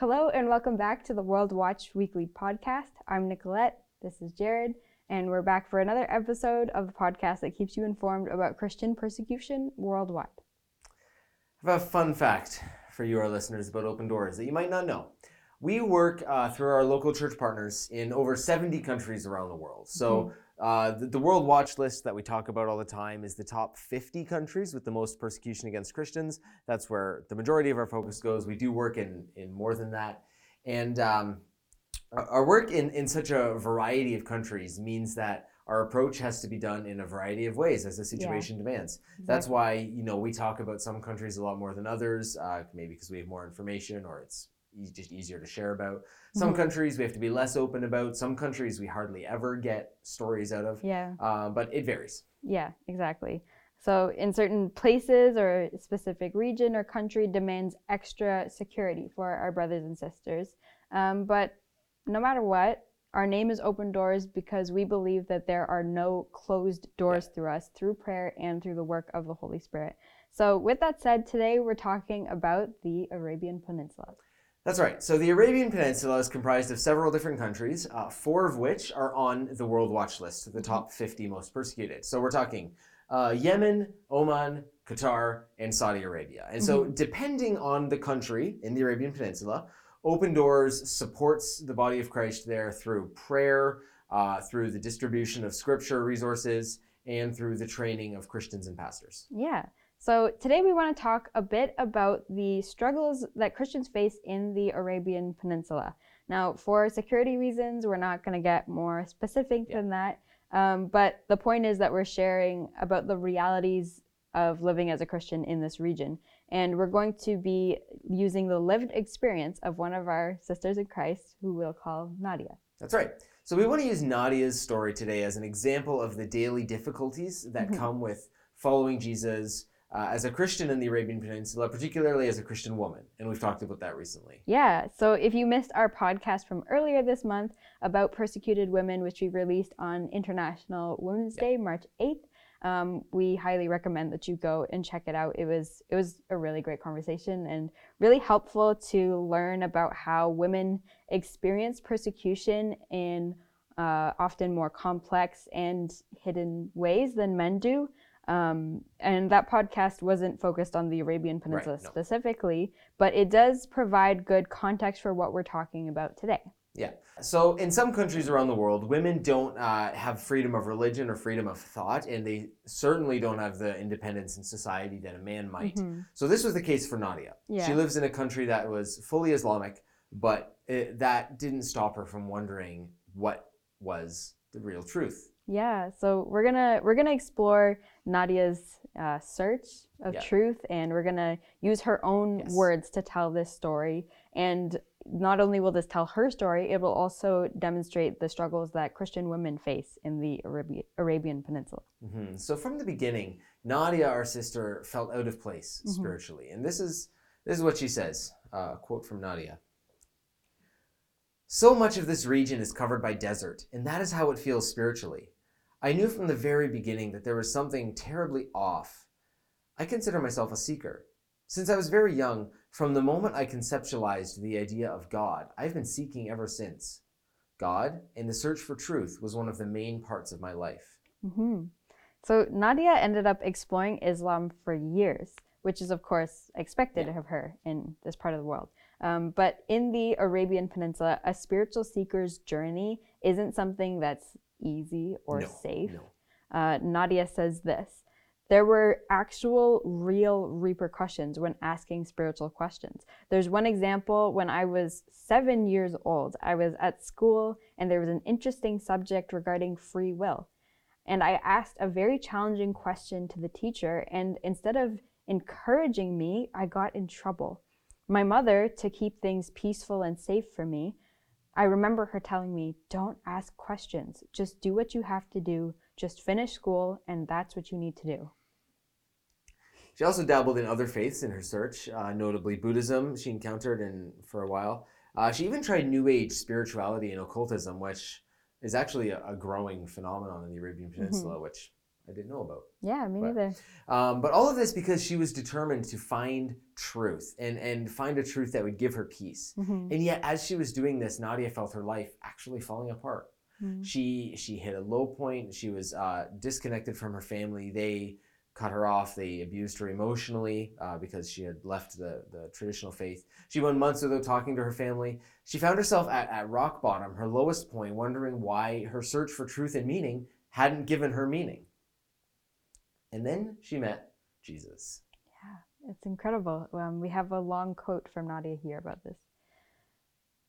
Hello, and welcome back to the World Watch Weekly podcast. I'm Nicolette. This is Jared, and we're back for another episode of the podcast that keeps you informed about Christian persecution worldwide. I have a fun fact for you, our listeners, about Open Doors that you might not know. We work uh, through our local church partners in over 70 countries around the world. So, mm-hmm. Uh, the, the, World Watch list that we talk about all the time is the top 50 countries with the most persecution against Christians. That's where the majority of our focus goes. We do work in, in more than that. And um, our work in, in such a variety of countries means that our approach has to be done in a variety of ways as the situation yeah. demands. Exactly. That's why you know we talk about some countries a lot more than others, uh, maybe because we have more information or it's just easier to share about. Some mm-hmm. countries we have to be less open about. Some countries we hardly ever get stories out of. Yeah. Uh, but it varies. Yeah, exactly. So in certain places or a specific region or country demands extra security for our brothers and sisters. Um, but no matter what, our name is Open Doors because we believe that there are no closed doors yeah. through us, through prayer and through the work of the Holy Spirit. So, with that said, today we're talking about the Arabian Peninsula. That's right. So the Arabian Peninsula is comprised of several different countries, uh, four of which are on the World Watch List, the top 50 most persecuted. So we're talking uh, Yemen, Oman, Qatar, and Saudi Arabia. And so, mm-hmm. depending on the country in the Arabian Peninsula, Open Doors supports the body of Christ there through prayer, uh, through the distribution of scripture resources, and through the training of Christians and pastors. Yeah. So, today we want to talk a bit about the struggles that Christians face in the Arabian Peninsula. Now, for security reasons, we're not going to get more specific yeah. than that. Um, but the point is that we're sharing about the realities of living as a Christian in this region. And we're going to be using the lived experience of one of our sisters in Christ, who we'll call Nadia. That's right. So, we want to use Nadia's story today as an example of the daily difficulties that mm-hmm. come with following Jesus uh, as a Christian in the Arabian Peninsula, particularly as a Christian woman. And we've talked about that recently. Yeah. So if you missed our podcast from earlier this month about persecuted women, which we released on International Women's yeah. Day, March 8th, um, we highly recommend that you go and check it out. It was it was a really great conversation and really helpful to learn about how women experience persecution in uh, often more complex and hidden ways than men do. Um, and that podcast wasn't focused on the Arabian Peninsula right, no. specifically, but it does provide good context for what we're talking about today. Yeah. So in some countries around the world, women don't uh, have freedom of religion or freedom of thought, and they certainly don't have the independence in society that a man might. Mm-hmm. So this was the case for Nadia. Yeah. She lives in a country that was fully Islamic, but it, that didn't stop her from wondering what was the real truth. Yeah, so we're gonna we're gonna explore Nadia's uh, search of yeah. truth, and we're gonna use her own yes. words to tell this story. And not only will this tell her story, it will also demonstrate the struggles that Christian women face in the Arabi- Arabian Peninsula. Mm-hmm. So from the beginning, Nadia, our sister, felt out of place mm-hmm. spiritually, and this is this is what she says. Uh, quote from Nadia. So much of this region is covered by desert, and that is how it feels spiritually. I knew from the very beginning that there was something terribly off. I consider myself a seeker. Since I was very young, from the moment I conceptualized the idea of God, I've been seeking ever since. God and the search for truth was one of the main parts of my life. Mm-hmm. So Nadia ended up exploring Islam for years, which is, of course, expected yeah. of her in this part of the world. Um, but in the Arabian Peninsula, a spiritual seeker's journey isn't something that's easy or no, safe. No. Uh, Nadia says this there were actual real repercussions when asking spiritual questions. There's one example when I was seven years old. I was at school and there was an interesting subject regarding free will. And I asked a very challenging question to the teacher, and instead of encouraging me, I got in trouble. My mother, to keep things peaceful and safe for me, I remember her telling me, don't ask questions. Just do what you have to do. Just finish school, and that's what you need to do. She also dabbled in other faiths in her search, uh, notably Buddhism, she encountered in, for a while. Uh, she even tried New Age spirituality and occultism, which is actually a, a growing phenomenon in the Arabian Peninsula, mm-hmm. which I didn't know about. Yeah, me but, neither. Um, but all of this because she was determined to find truth and, and find a truth that would give her peace. Mm-hmm. And yet, as she was doing this, Nadia felt her life actually falling apart. Mm-hmm. She she hit a low point. She was uh, disconnected from her family. They cut her off. They abused her emotionally uh, because she had left the, the traditional faith. She went months without talking to her family. She found herself at, at rock bottom, her lowest point, wondering why her search for truth and meaning hadn't given her meaning. And then she met Jesus. Yeah, it's incredible. Um, we have a long quote from Nadia here about this.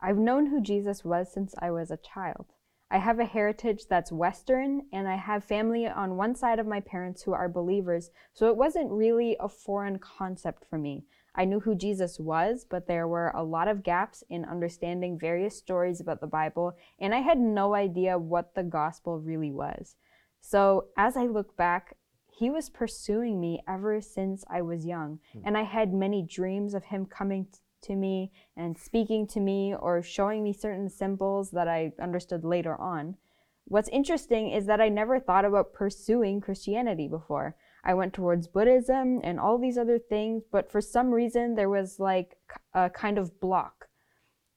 I've known who Jesus was since I was a child. I have a heritage that's Western, and I have family on one side of my parents who are believers, so it wasn't really a foreign concept for me. I knew who Jesus was, but there were a lot of gaps in understanding various stories about the Bible, and I had no idea what the gospel really was. So, as I look back, he was pursuing me ever since I was young, hmm. and I had many dreams of him coming to me and speaking to me or showing me certain symbols that I understood later on. What's interesting is that I never thought about pursuing Christianity before. I went towards Buddhism and all these other things, but for some reason there was like a kind of block.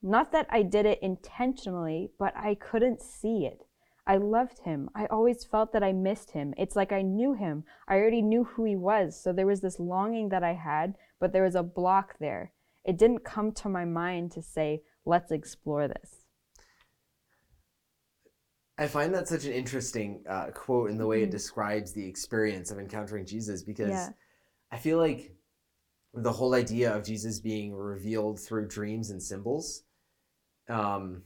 Not that I did it intentionally, but I couldn't see it. I loved him. I always felt that I missed him. It's like I knew him. I already knew who he was. So there was this longing that I had, but there was a block there it didn't come to my mind to say, let's explore this. I find that such an interesting uh, quote in the way mm-hmm. it describes the experience of encountering Jesus because yeah. I feel like the whole idea of Jesus being revealed through dreams and symbols, um,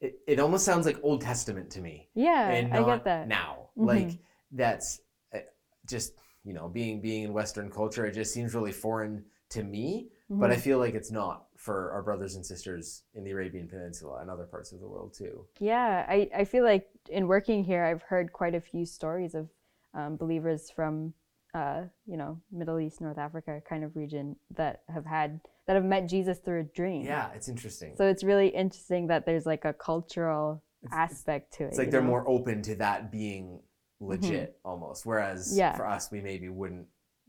it, it almost sounds like Old Testament to me. Yeah, and I get that. Now, mm-hmm. like that's uh, just you know being being in Western culture, it just seems really foreign to me, mm-hmm. but I mm-hmm. feel like it's not for our brothers and sisters in the Arabian Peninsula and other parts of the world too. Yeah, I, I feel like in working here, I've heard quite a few stories of um, believers from, uh, you know, Middle East, North Africa kind of region that have had that have met Jesus through a dream. Yeah, it's interesting. So it's really interesting that there's like a cultural it's, aspect to it. It's like they're know? more open to that being legit mm-hmm. almost, whereas yeah. for us, we maybe wouldn't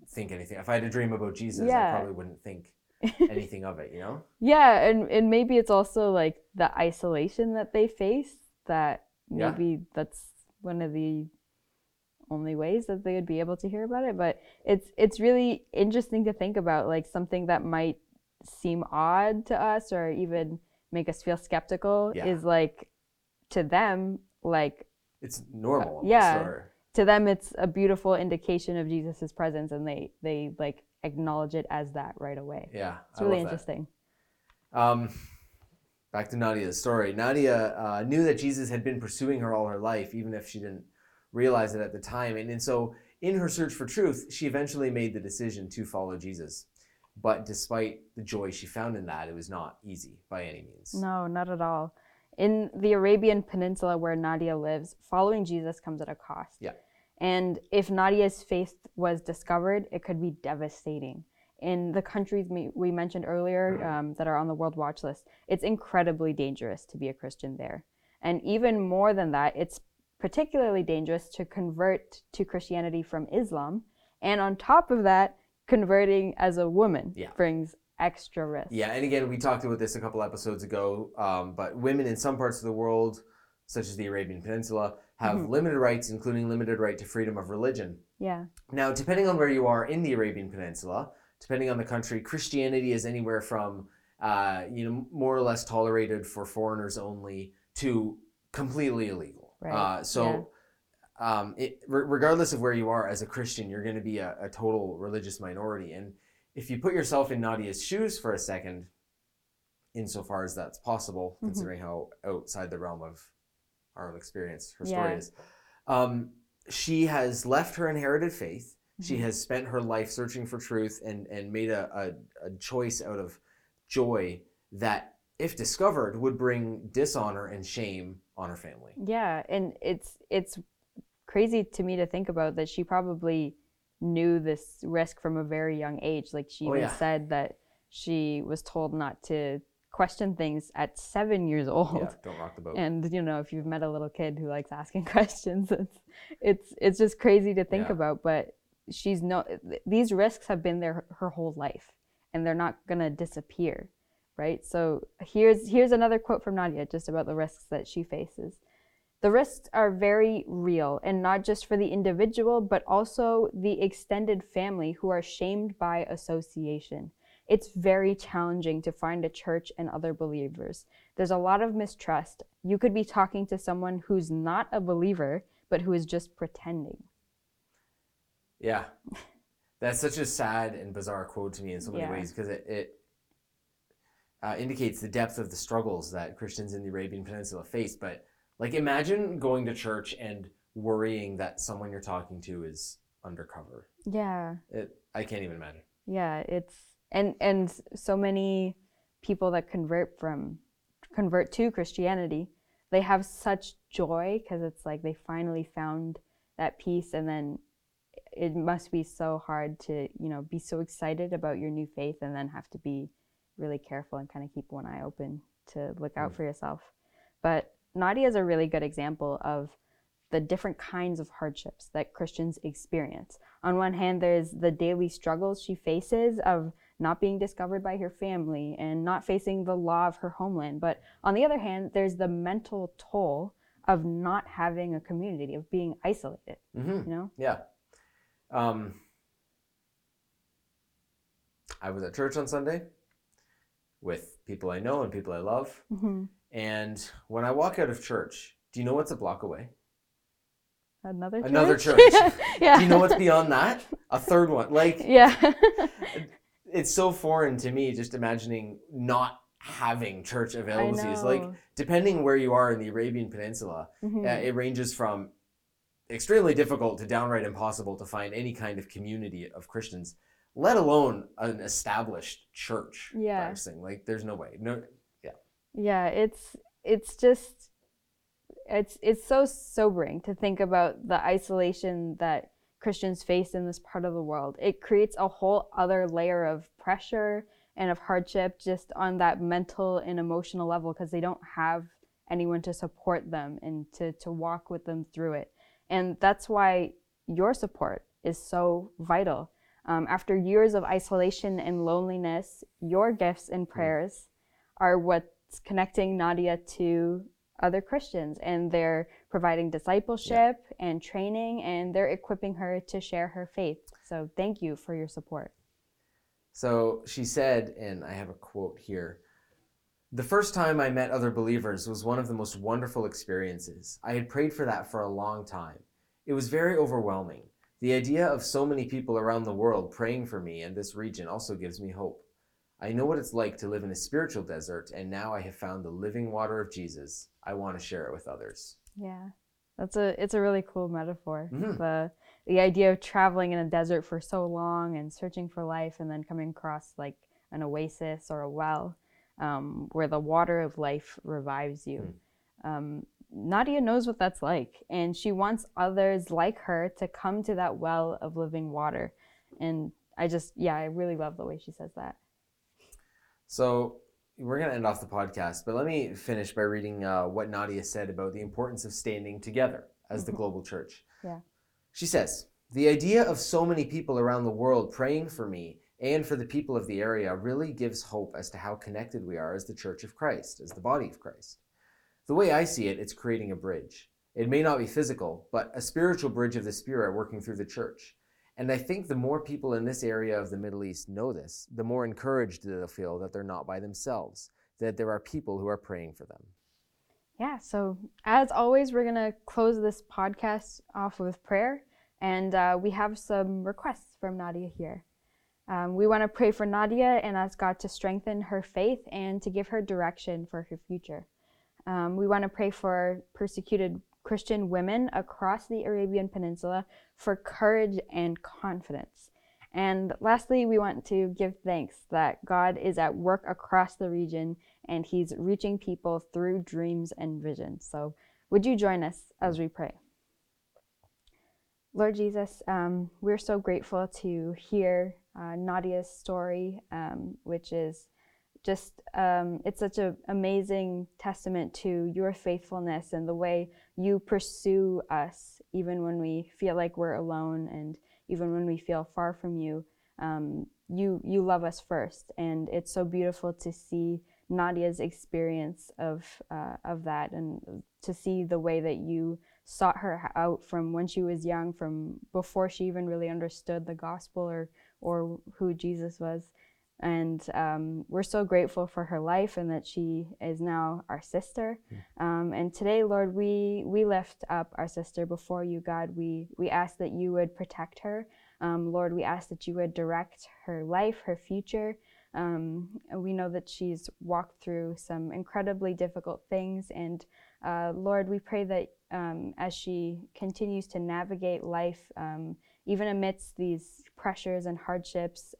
think anything. If I had a dream about Jesus, yeah. I probably wouldn't think anything of it, you know? Yeah, and and maybe it's also like the isolation that they face that maybe yeah. that's one of the only ways that they would be able to hear about it, but it's it's really interesting to think about like something that might seem odd to us or even make us feel skeptical yeah. is like to them like it's normal. Uh, yeah to them it's a beautiful indication of Jesus's presence and they they like acknowledge it as that right away. Yeah. It's really interesting. Um back to Nadia's story. Nadia uh, knew that Jesus had been pursuing her all her life, even if she didn't realize it at the time. And, and so, in her search for truth, she eventually made the decision to follow Jesus. But despite the joy she found in that, it was not easy by any means. No, not at all. In the Arabian Peninsula where Nadia lives, following Jesus comes at a cost. Yeah. And if Nadia's faith was discovered, it could be devastating. In the countries we mentioned earlier um, that are on the World Watch list, it's incredibly dangerous to be a Christian there. And even more than that, it's particularly dangerous to convert to Christianity from Islam. And on top of that, converting as a woman yeah. brings extra risk. Yeah, and again, we talked about this a couple episodes ago, um, but women in some parts of the world, such as the Arabian Peninsula, have mm-hmm. limited rights, including limited right to freedom of religion. Yeah. Now, depending on where you are in the Arabian Peninsula, depending on the country, Christianity is anywhere from uh, you know more or less tolerated for foreigners only to completely illegal. Right. Uh, so. Yeah. Um, it, regardless of where you are as a Christian, you're going to be a, a total religious minority. And if you put yourself in Nadia's shoes for a second, insofar as that's possible, mm-hmm. considering how outside the realm of our experience, her story yeah. is. Um, she has left her inherited faith She Mhm. has spent her life searching for truth and, and made a, a, a choice out of joy that, if discovered, would bring dishonor and shame on her family. Yeah, and it's it's crazy to me to think about that she probably knew this risk from a very young age. Like she Oh, even yeah. said that she was told not to question things at seven years old. Yeah, don't rock the boat. And you know, if you've met a little kid who likes asking questions, it's it's it's just crazy to think Yeah. about. But she's no; these risks have been there her whole life, and they're not gonna disappear, right? So here's here's another quote from Nadia just about the risks that she faces. The risks are very real, and not just for the individual, but also the extended family who are shamed by association. It's very challenging to find a church and other believers. There's a lot of mistrust. You could be talking to someone who's not a believer, but who is just pretending. Yeah. That's such a sad and bizarre quote to me in so many Yeah. ways because it, it uh, indicates the depth of the struggles that Christians in the Arabian Peninsula face. But, like, imagine going to church and worrying that someone you're talking to is undercover. Yeah. It, I can't even imagine. Yeah, it's and and so many people that convert from convert to Christianity, they have such joy because it's like they finally found that peace and then it must be so hard to, you know, be so excited about your new faith and then have to be really careful and kind of keep one eye open to look out Mm. for yourself. But Nadia is a really good example of the different kinds of hardships that Christians experience. On one hand, there's the daily struggles she faces of not being discovered by her family and not facing the law of her homeland. But on the other hand, there's the mental toll of not having a community, of being isolated, hmm you know? Yeah. Um, I was at church on Sunday with people I know and people I love. Mm-hmm. And when I walk out of church, do you know what's a block away? Another church? Another church. yeah. Do you know what's beyond that? A third one. Like, Yeah. it's so foreign to me just imagining not having church availabilities. Like, depending where you are in the Arabian Peninsula, Mhm. uh, it ranges from extremely difficult to downright impossible to find any kind of community of Christians, let alone an established church. Yeah. practicing. Like, there's no way. No. Yeah, Yeah, it's it's just it's it's so sobering to think about the isolation that Christians face in this part of the world. It creates a whole other layer of pressure and of hardship just on that mental and emotional level because they don't have anyone to support them and to to walk with them through it. And that's why your support is so vital. Um, after years of isolation and loneliness, your gifts and prayers are what's connecting Nadia to other Christians, and they're providing discipleship and training, and they're equipping her to share her faith. So, thank you for your support. So she said, and I have a quote here The first time I met other believers was one of the most wonderful experiences. I had prayed for that for a long time. It was very overwhelming. The idea of so many people around the world praying for me in this region also gives me hope. I know what it's like to live in a spiritual desert, and now I have found the living water of Jesus. I want to share it with others. Yeah, that's a it's a really cool metaphor. Mhm. The the idea of traveling in a desert for so long and searching for life, and then coming across like an oasis or a well um, where the water of life revives you. Um, Nadia knows what that's like, and she wants others like her to come to that well of living water. And I just, yeah, I really love the way she says that. So we're going to end off the podcast, but let me finish by reading uh, what Nadia said about the importance of standing together as the Mhm. global church. Yeah. She says, The idea of so many people around the world praying for me and for the people of the area really gives hope as to how connected we are as the Church of Christ, as the body of Christ. The way I see it, it's creating a bridge. It may not be physical, but a spiritual bridge of the Spirit working through the church. And I think the more people in this area of the Middle East know this, the more encouraged they'll feel that they're not by themselves, that there are people who are praying for them. Yeah, so as always, we're going to close this podcast off with prayer. And uh, we have some requests from Nadia here. Um, we want to pray for Nadia and ask God to strengthen her faith and to give her direction for her future. Um, we want to pray for persecuted Christian women across the Arabian Peninsula for courage and confidence. And lastly, we want to give thanks that God is at work across the region and He's reaching people through dreams and visions. So, would you join us as we pray? Lord Jesus, um, we're so grateful to hear uh, Nadia's story, um, which is just um, it's such an amazing testament to your faithfulness and the way you pursue us even when we feel like we're alone and even when we feel far from you. Um, you you love us first and it's so beautiful to see Nadia's experience of uh, of that and to see the way that you sought her out from when she was young from before she even really understood the gospel or or who Jesus was and um, we're so grateful for her life and that she is now our sister. Um, and today, Lord, we we lift up our sister before you, God. We we ask that you would protect her. Um, Lord, we ask that you would direct her life, her future. Um, we know that she's walked through some incredibly difficult things, and uh, Lord, we pray that um, as she continues to navigate life, um, even amidst these pressures and hardships.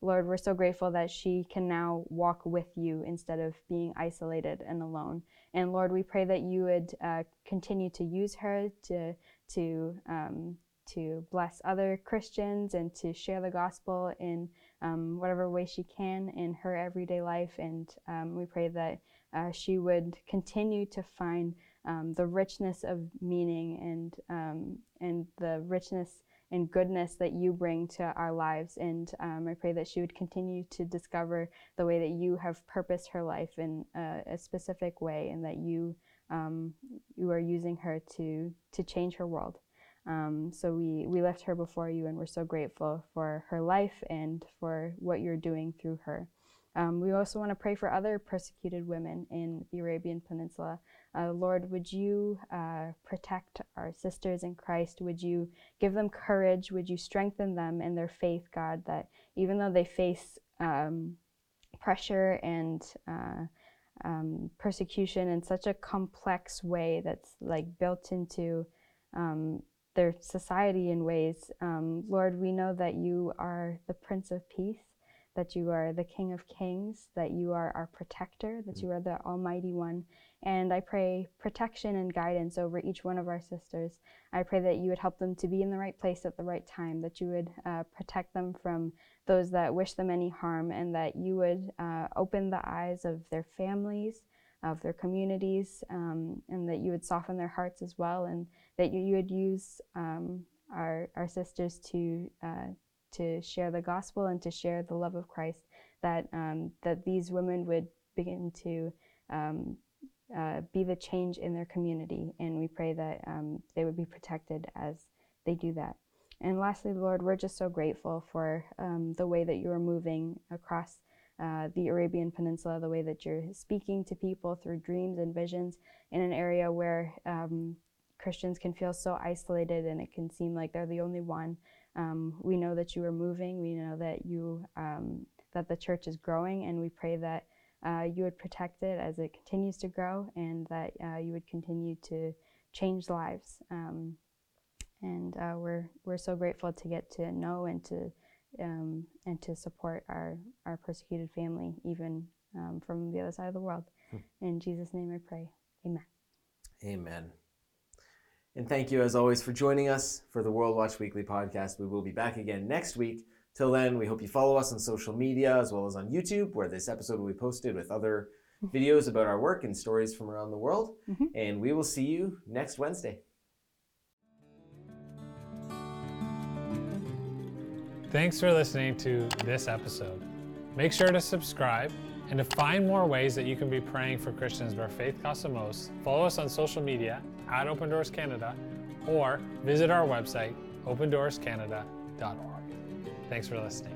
Lord, we're so grateful that she can now walk with you instead of being isolated and alone. And Lord, we pray that you would uh, continue to use her to to um, to bless other Christians and to share the gospel in um, whatever way she can in her everyday life. And um, we pray that uh, she would continue to find um, the richness of meaning and um, and the richness and goodness that you bring to our lives. And um, I pray that she would continue to discover the way that you have purposed her life in a, a specific way, and that you um, you are using her to to change her world. Um, so we we left her before you, and we're so grateful for her life and for what you're doing through her. Um, we also want to pray for other persecuted women in the Arabian Peninsula. Uh, Lord, would you uh, protect our sisters in Christ? Would you give them courage? Would you strengthen them in their faith, God, that even though they face um, pressure and uh, um, persecution in such a complex way that's like built into um, their society in ways, um, Lord, we know that you are the Prince of Peace that you are the King of Kings, that you are our protector, that you are the Almighty One. And I pray protection and guidance over each one of our sisters. I pray that you would help them to be in the right place at the right time, that you would uh, protect them from those that wish them any harm, and that you would uh, open the eyes of their families, of their communities, um, and that you would soften their hearts as well, and that you, you would use um, our, our sisters to. Uh, to share the gospel and to share the love of Christ, that, um, that these women would begin to um, uh, be the change in their community. And we pray that um, they would be protected as they do that. And lastly, Lord, we're just so grateful for um, the way that you are moving across uh, the Arabian Peninsula, the way that you're speaking to people through dreams and visions in an area where um, Christians can feel so isolated and it can seem like they're the only one. Um, we know that you are moving. We know that you um, that the church is growing, and we pray that uh, you would protect it as it continues to grow, and that uh, you would continue to change lives. Um, and uh, we're we're so grateful to get to know and to um, and to support our our persecuted family, even um, from the other side of the world. Hmm. In Jesus' name, I pray. Amen. Amen. And thank you, as always, for joining us for the World Watch Weekly podcast. We will be back again next week. Till then, we hope you follow us on social media as well as on YouTube, where this episode will be posted with other videos about our work and stories from around the world. Mm-hmm. And we will see you next Wednesday. Thanks for listening to this episode. Make sure to subscribe and to find more ways that you can be praying for Christians where faith costs the most, follow us on social media at Open Doors Canada or visit our website, opendoorscanada.org. Thanks for listening.